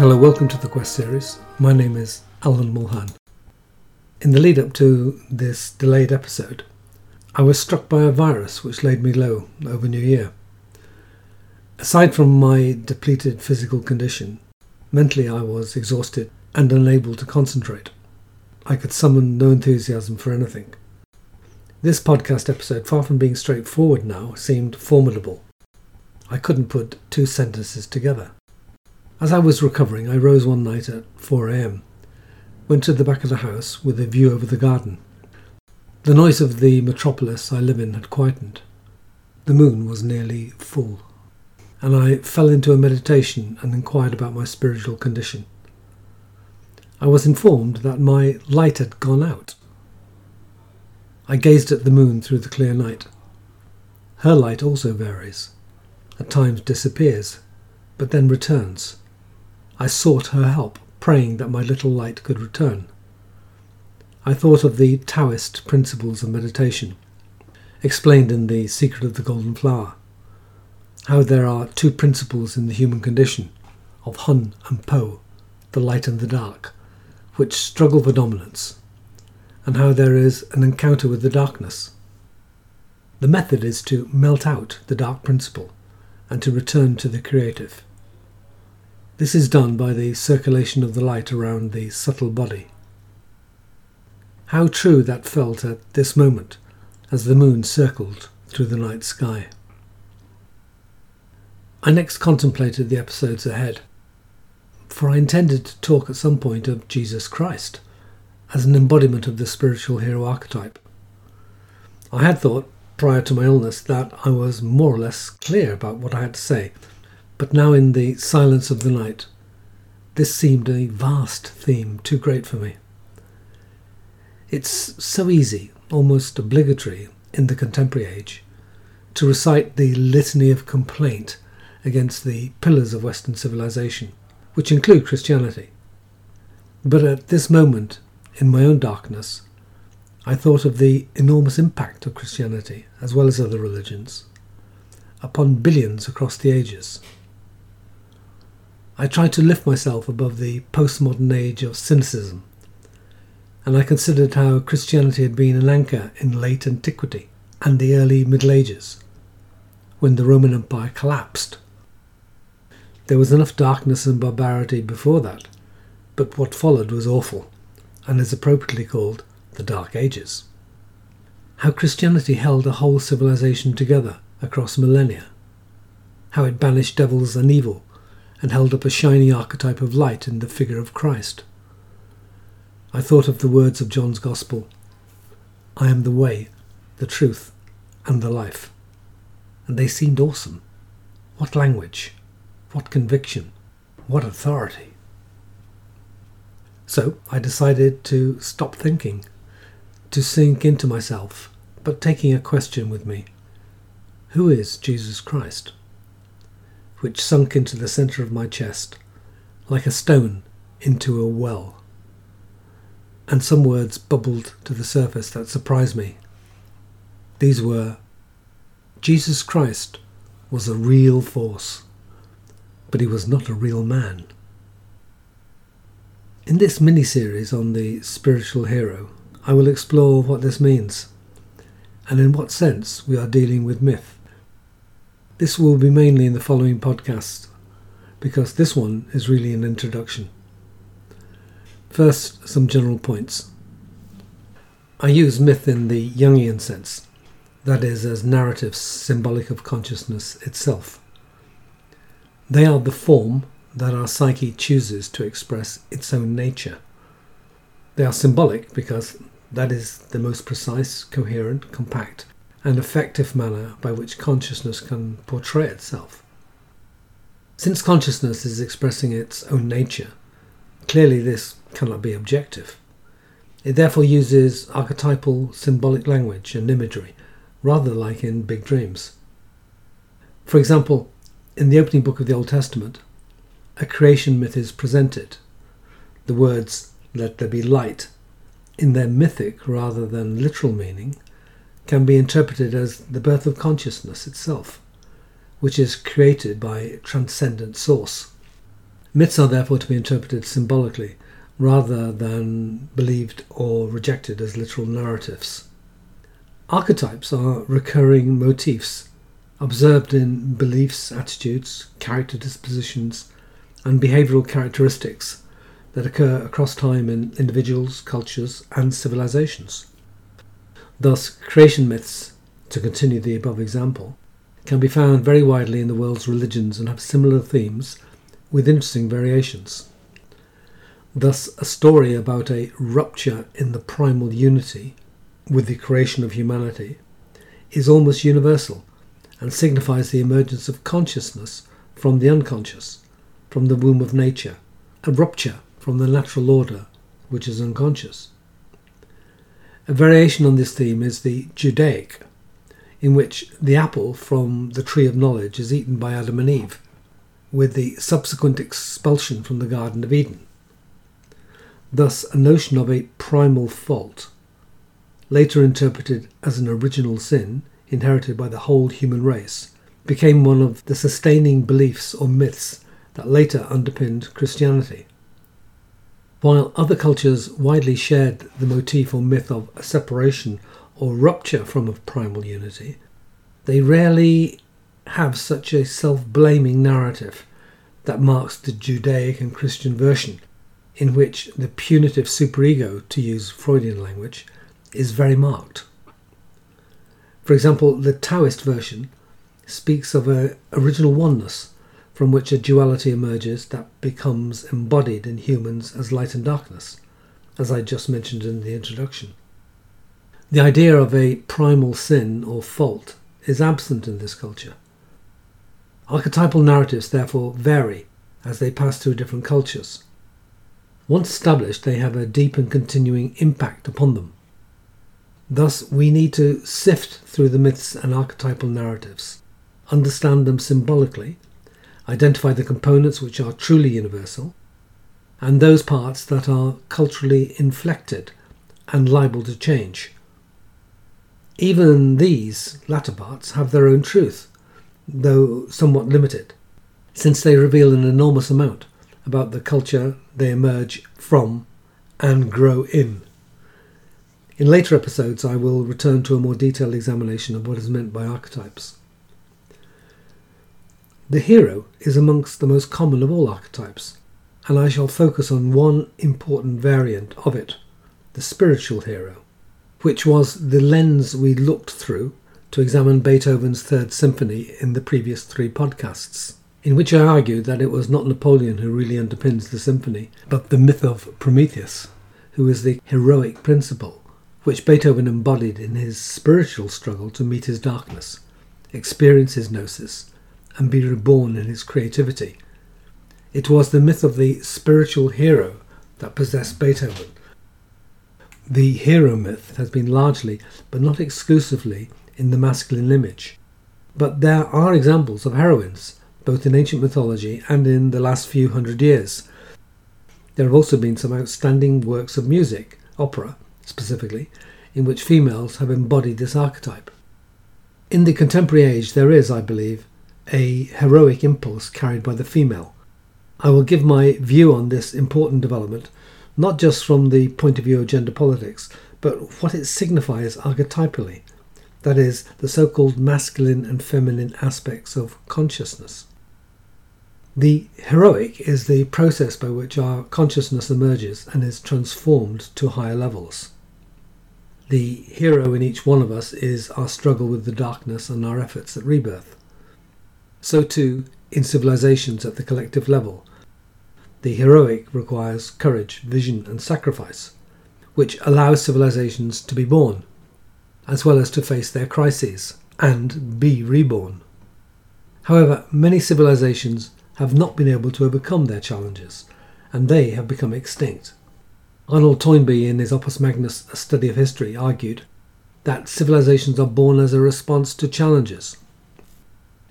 Hello, welcome to the Quest series. My name is Alan Mulhern. In the lead up to this delayed episode, I was struck by a virus which laid me low over New Year. Aside from my depleted physical condition, mentally I was exhausted and unable to concentrate. I could summon no enthusiasm for anything. This podcast episode, far from being straightforward now, seemed formidable. I couldn't put two sentences together. As I was recovering, I rose one night at 4 a.m., went to the back of the house with a view over the garden. The noise of the metropolis I live in had quietened. The moon was nearly full, and I fell into a meditation and inquired about my spiritual condition. I was informed that my light had gone out. I gazed at the moon through the clear night. Her light also varies, at times disappears, but then returns. I sought her help, praying that my little light could return. I thought of the Taoist principles of meditation, explained in The Secret of the Golden Flower, how there are two principles in the human condition, of Hun and Po, the light and the dark, which struggle for dominance, and how there is an encounter with the darkness. The method is to melt out the dark principle and to return to the creative. This is done by the circulation of the light around the subtle body. How true that felt at this moment as the moon circled through the night sky. I next contemplated the episodes ahead, for I intended to talk at some point of Jesus Christ as an embodiment of the spiritual hero archetype. I had thought, prior to my illness, that I was more or less clear about what I had to say but now, in the silence of the night, this seemed a vast theme, too great for me. It's so easy, almost obligatory, in the contemporary age, to recite the litany of complaint against the pillars of Western civilization, which include Christianity. But at this moment, in my own darkness, I thought of the enormous impact of Christianity, as well as other religions, upon billions across the ages. I tried to lift myself above the postmodern age of cynicism, and I considered how Christianity had been an anchor in late antiquity and the early Middle Ages, when the Roman Empire collapsed. There was enough darkness and barbarity before that, but what followed was awful, and is appropriately called the Dark Ages. How Christianity held a whole civilization together across millennia, how it banished devils and evil and held up a shining archetype of light in the figure of Christ. I thought of the words of John's Gospel I am the way, the truth, and the life. And they seemed awesome. What language, what conviction, what authority. So I decided to stop thinking, to sink into myself, but taking a question with me Who is Jesus Christ? Which sunk into the centre of my chest, like a stone into a well. And some words bubbled to the surface that surprised me. These were Jesus Christ was a real force, but he was not a real man. In this mini series on the spiritual hero, I will explore what this means and in what sense we are dealing with myth. This will be mainly in the following podcast because this one is really an introduction. First, some general points. I use myth in the Jungian sense, that is, as narratives symbolic of consciousness itself. They are the form that our psyche chooses to express its own nature. They are symbolic because that is the most precise, coherent, compact, and effective manner by which consciousness can portray itself. Since consciousness is expressing its own nature, clearly this cannot be objective. It therefore uses archetypal symbolic language and imagery, rather like in big dreams. For example, in the opening book of the Old Testament, a creation myth is presented. The words, let there be light, in their mythic rather than literal meaning, can be interpreted as the birth of consciousness itself, which is created by transcendent source. Myths are therefore to be interpreted symbolically rather than believed or rejected as literal narratives. Archetypes are recurring motifs observed in beliefs, attitudes, character dispositions, and behavioral characteristics that occur across time in individuals, cultures, and civilizations. Thus, creation myths, to continue the above example, can be found very widely in the world's religions and have similar themes with interesting variations. Thus, a story about a rupture in the primal unity with the creation of humanity is almost universal and signifies the emergence of consciousness from the unconscious, from the womb of nature, a rupture from the natural order, which is unconscious. A variation on this theme is the Judaic, in which the apple from the tree of knowledge is eaten by Adam and Eve, with the subsequent expulsion from the Garden of Eden. Thus, a notion of a primal fault, later interpreted as an original sin inherited by the whole human race, became one of the sustaining beliefs or myths that later underpinned Christianity. While other cultures widely shared the motif or myth of a separation or rupture from a primal unity, they rarely have such a self blaming narrative that marks the Judaic and Christian version, in which the punitive superego, to use Freudian language, is very marked. For example, the Taoist version speaks of an original oneness from which a duality emerges that becomes embodied in humans as light and darkness, as I just mentioned in the introduction. The idea of a primal sin or fault is absent in this culture. Archetypal narratives therefore vary as they pass through different cultures. Once established, they have a deep and continuing impact upon them. Thus, we need to sift through the myths and archetypal narratives, understand them symbolically, identify the components which are truly universal, and those parts that are culturally inflected and liable to change. Even these latter parts have their own truth, though somewhat limited, since they reveal an enormous amount about the culture they emerge from and grow in. In later episodes, I will return to a more detailed examination of what is meant by archetypes. The hero is amongst the most common of all archetypes, and I shall focus on one important variant of it the spiritual hero, which was the lens we looked through to examine Beethoven's Third Symphony in the previous three podcasts, in which I argued that it was not Napoleon who really underpins the symphony, but the myth of Prometheus, who is the heroic principle which Beethoven embodied in his spiritual struggle to meet his darkness, experience his gnosis, and be reborn in his creativity. It was the myth of the spiritual hero that possessed Beethoven. The hero myth has been largely, but not exclusively, in the masculine image. But there are examples of heroines, both in ancient mythology and in the last few hundred years. There have also been some outstanding works of music, opera specifically, in which females have embodied this archetype. In the contemporary age, there is, I believe, a heroic impulse carried by the female. I will give my view on this important development, not just from the point of view of gender politics, but what it signifies archetypally that is, the so called masculine and feminine aspects of consciousness. The heroic is the process by which our consciousness emerges and is transformed to higher levels. The hero in each one of us is our struggle with the darkness and our efforts at rebirth. So too in civilizations at the collective level. The heroic requires courage, vision, and sacrifice, which allows civilizations to be born, as well as to face their crises and be reborn. However, many civilizations have not been able to overcome their challenges, and they have become extinct. Arnold Toynbee, in his Opus Magnus, A Study of History, argued that civilizations are born as a response to challenges,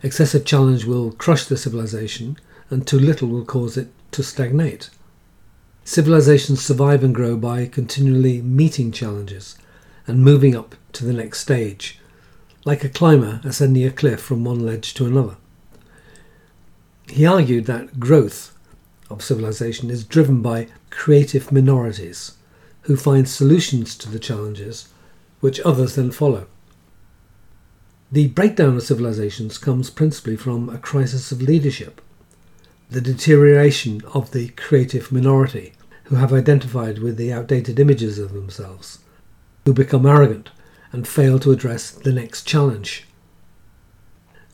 Excessive challenge will crush the civilization, and too little will cause it to stagnate. Civilizations survive and grow by continually meeting challenges and moving up to the next stage, like a climber ascending a cliff from one ledge to another. He argued that growth, of civilization is driven by creative minorities who find solutions to the challenges which others then follow. The breakdown of civilizations comes principally from a crisis of leadership, the deterioration of the creative minority who have identified with the outdated images of themselves, who become arrogant and fail to address the next challenge.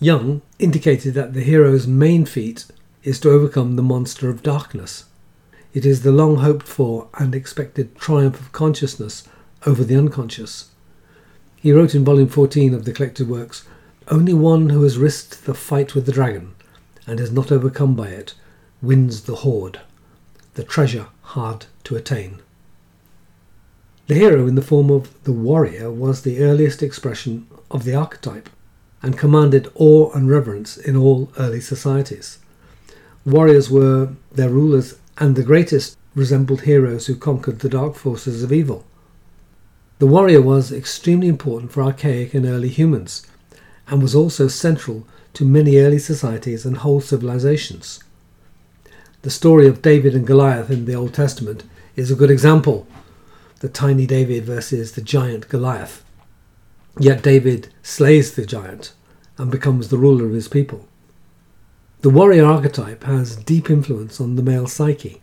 Jung indicated that the hero's main feat is to overcome the monster of darkness. It is the long hoped for and expected triumph of consciousness over the unconscious. He wrote in volume 14 of the collected works Only one who has risked the fight with the dragon and is not overcome by it wins the hoard, the treasure hard to attain. The hero in the form of the warrior was the earliest expression of the archetype and commanded awe and reverence in all early societies. Warriors were their rulers, and the greatest resembled heroes who conquered the dark forces of evil. The warrior was extremely important for archaic and early humans, and was also central to many early societies and whole civilizations. The story of David and Goliath in the Old Testament is a good example. The tiny David versus the giant Goliath. Yet David slays the giant and becomes the ruler of his people. The warrior archetype has deep influence on the male psyche,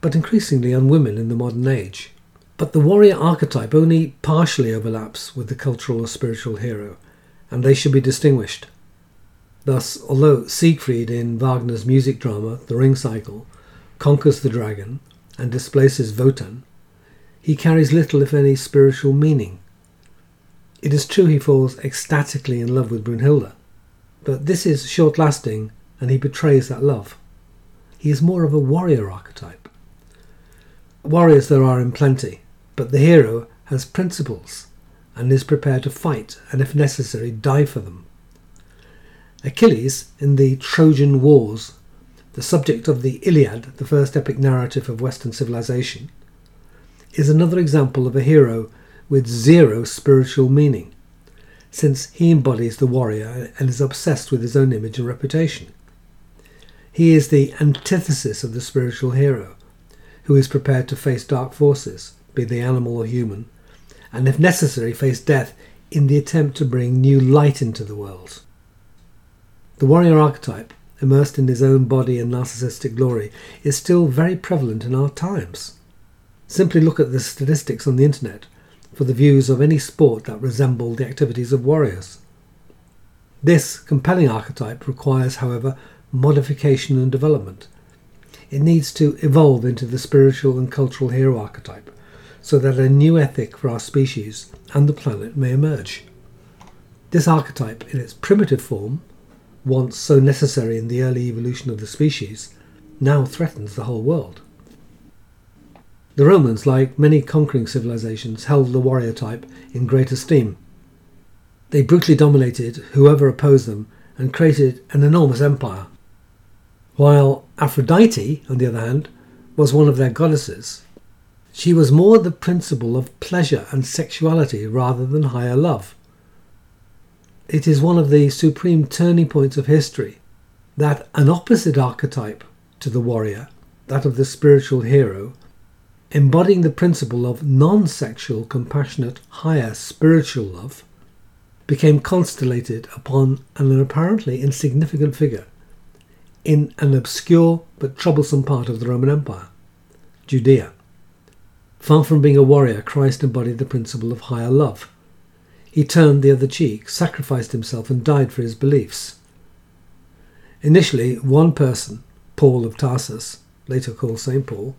but increasingly on women in the modern age. But the warrior archetype only partially overlaps with the cultural or spiritual hero, and they should be distinguished. Thus, although Siegfried in Wagner's music drama The Ring Cycle conquers the dragon and displaces Wotan, he carries little, if any, spiritual meaning it is true he falls ecstatically in love with Brunhilde, but this is short lasting and he betrays that love. He is more of a warrior archetype. Warriors there are in plenty, but the hero has principles and is prepared to fight and, if necessary, die for them. Achilles, in the Trojan Wars, the subject of the Iliad, the first epic narrative of Western civilization, is another example of a hero with zero spiritual meaning, since he embodies the warrior and is obsessed with his own image and reputation. He is the antithesis of the spiritual hero, who is prepared to face dark forces, be they animal or human, and if necessary face death in the attempt to bring new light into the world. The warrior archetype, immersed in his own body and narcissistic glory, is still very prevalent in our times. Simply look at the statistics on the internet for the views of any sport that resemble the activities of warriors. This compelling archetype requires, however, modification and development. It needs to evolve into the spiritual and cultural hero archetype so that a new ethic for our species and the planet may emerge. This archetype, in its primitive form, once so necessary in the early evolution of the species, now threatens the whole world. The Romans, like many conquering civilizations, held the warrior type in great esteem. They brutally dominated whoever opposed them and created an enormous empire. While Aphrodite, on the other hand, was one of their goddesses, she was more the principle of pleasure and sexuality rather than higher love. It is one of the supreme turning points of history that an opposite archetype to the warrior, that of the spiritual hero, embodying the principle of non sexual, compassionate, higher spiritual love, became constellated upon an apparently insignificant figure in an obscure but troublesome part of the Roman Empire, Judea. Far from being a warrior, Christ embodied the principle of higher love. He turned the other cheek, sacrificed himself, and died for his beliefs. Initially, one person, Paul of Tarsus, later called St. Paul,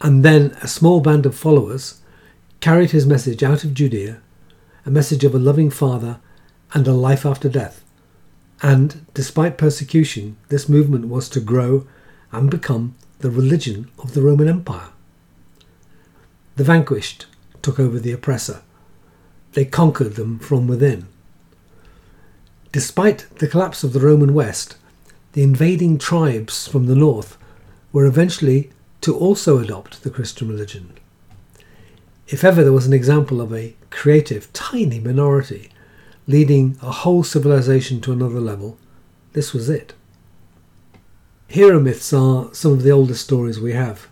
and then a small band of followers carried his message out of Judea, a message of a loving Father and a life after death. And despite persecution, this movement was to grow and become the religion of the Roman Empire. The vanquished took over the oppressor. They conquered them from within. Despite the collapse of the Roman West, the invading tribes from the north were eventually to also adopt the Christian religion. If ever there was an example of a creative, tiny minority leading a whole civilization to another level, this was it. Hero myths are some of the oldest stories we have.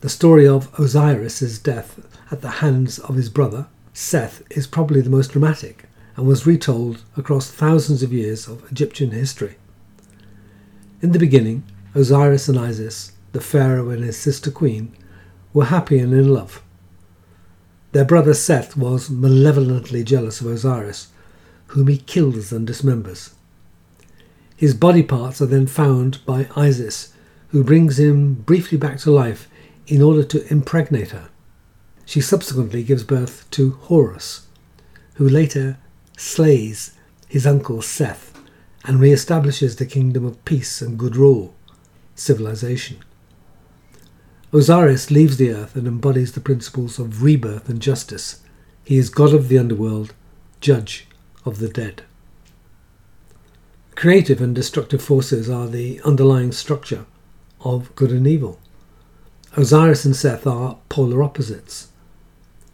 The story of Osiris' death at the hands of his brother, Seth, is probably the most dramatic and was retold across thousands of years of Egyptian history. In the beginning, Osiris and Isis, the pharaoh and his sister queen, were happy and in love. Their brother Seth was malevolently jealous of Osiris, whom he kills and dismembers. His body parts are then found by Isis, who brings him briefly back to life in order to impregnate her. She subsequently gives birth to Horus, who later slays his uncle Seth and re establishes the kingdom of peace and good rule, civilization. Osiris leaves the earth and embodies the principles of rebirth and justice. He is god of the underworld, judge of the dead. Creative and destructive forces are the underlying structure of good and evil. Osiris and Seth are polar opposites.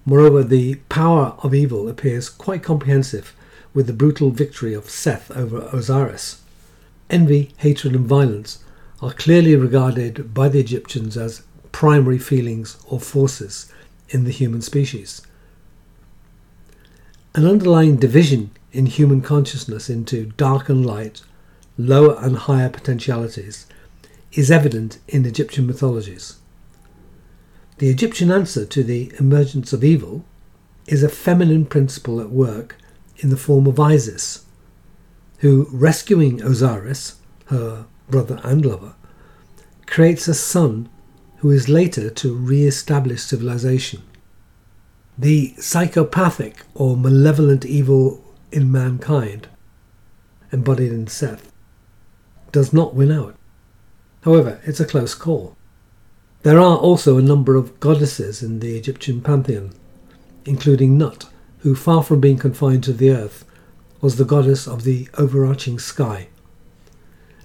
Moreover, the power of evil appears quite comprehensive with the brutal victory of Seth over Osiris. Envy, hatred, and violence are clearly regarded by the Egyptians as primary feelings or forces in the human species. An underlying division in human consciousness into dark and light, lower and higher potentialities is evident in Egyptian mythologies. The Egyptian answer to the emergence of evil is a feminine principle at work in the form of Isis, who, rescuing Osiris, her brother and lover, creates a son who is later to re establish civilization. The psychopathic or malevolent evil in mankind, embodied in Seth, does not win out. However, it's a close call. There are also a number of goddesses in the Egyptian pantheon, including Nut, who, far from being confined to the earth, was the goddess of the overarching sky.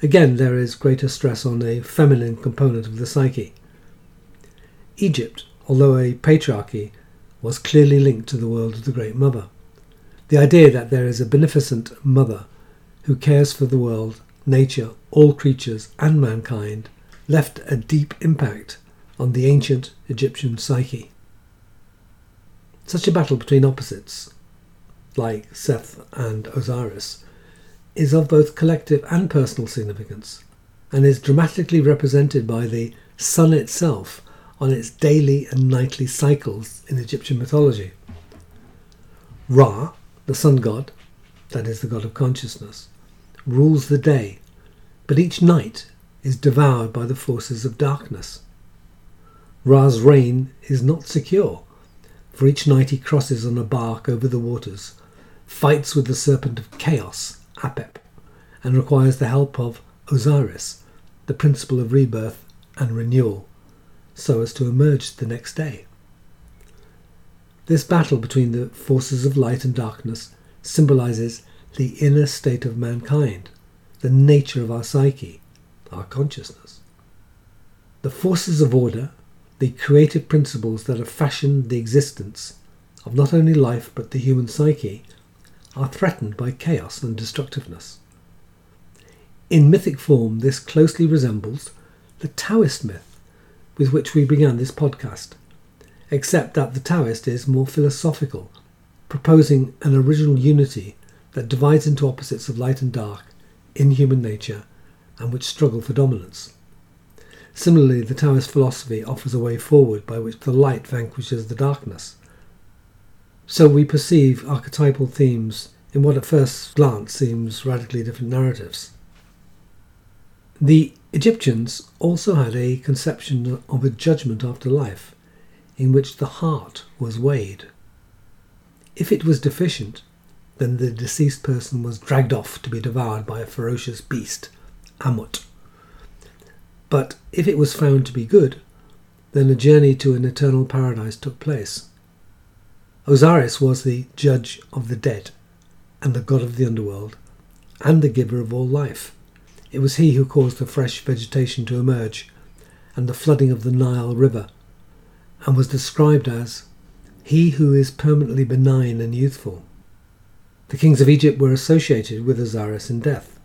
Again, there is greater stress on a feminine component of the psyche. Egypt, although a patriarchy, was clearly linked to the world of the Great Mother. The idea that there is a beneficent mother who cares for the world, nature, all creatures, and mankind left a deep impact on the ancient Egyptian psyche. Such a battle between opposites, like Seth and Osiris, is of both collective and personal significance, and is dramatically represented by the sun itself on its daily and nightly cycles in Egyptian mythology. Ra, the sun god, that is the god of consciousness, rules the day, but each night is devoured by the forces of darkness. Ra's reign is not secure, for each night he crosses on a bark over the waters, fights with the serpent of chaos, Apep, and requires the help of Osiris, the principle of rebirth and renewal so as to emerge the next day. This battle between the forces of light and darkness symbolizes the inner state of mankind, the nature of our psyche, our consciousness. The forces of order, the creative principles that have fashioned the existence of not only life but the human psyche, are threatened by chaos and destructiveness. In mythic form, this closely resembles the Taoist myth with which we began this podcast, except that the Taoist is more philosophical, proposing an original unity that divides into opposites of light and dark in human nature and which struggle for dominance. Similarly, the Taoist philosophy offers a way forward by which the light vanquishes the darkness. So we perceive archetypal themes in what at first glance seems radically different narratives. The Egyptians also had a conception of a judgment after life, in which the heart was weighed. If it was deficient, then the deceased person was dragged off to be devoured by a ferocious beast, Amut. But if it was found to be good, then a journey to an eternal paradise took place. Osiris was the judge of the dead, and the god of the underworld, and the giver of all life. It was he who caused the fresh vegetation to emerge and the flooding of the Nile River, and was described as he who is permanently benign and youthful. The kings of Egypt were associated with Osiris in death.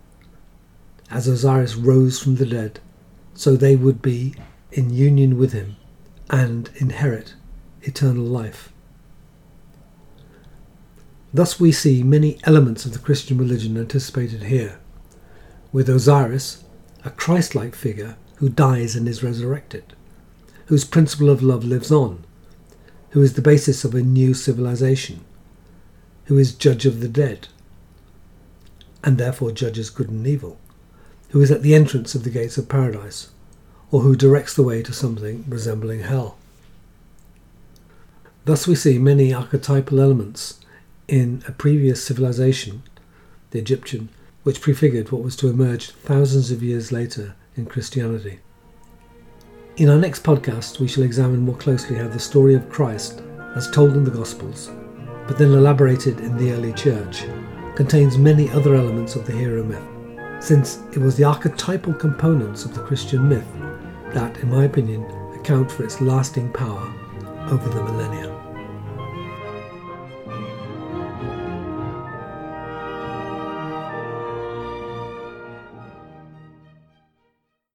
as Osiris rose from the dead, so they would be in union with him and inherit eternal life. Thus, we see many elements of the Christian religion anticipated here, with Osiris, a Christ like figure who dies and is resurrected, whose principle of love lives on, who is the basis of a new civilization, who is judge of the dead, and therefore judges good and evil, who is at the entrance of the gates of paradise, or who directs the way to something resembling hell. Thus, we see many archetypal elements in a previous civilization, the Egyptian, which prefigured what was to emerge thousands of years later in Christianity. In our next podcast, we shall examine more closely how the story of Christ, as told in the Gospels, but then elaborated in the early church, contains many other elements of the hero myth, since it was the archetypal components of the Christian myth that, in my opinion, account for its lasting power over the millennia.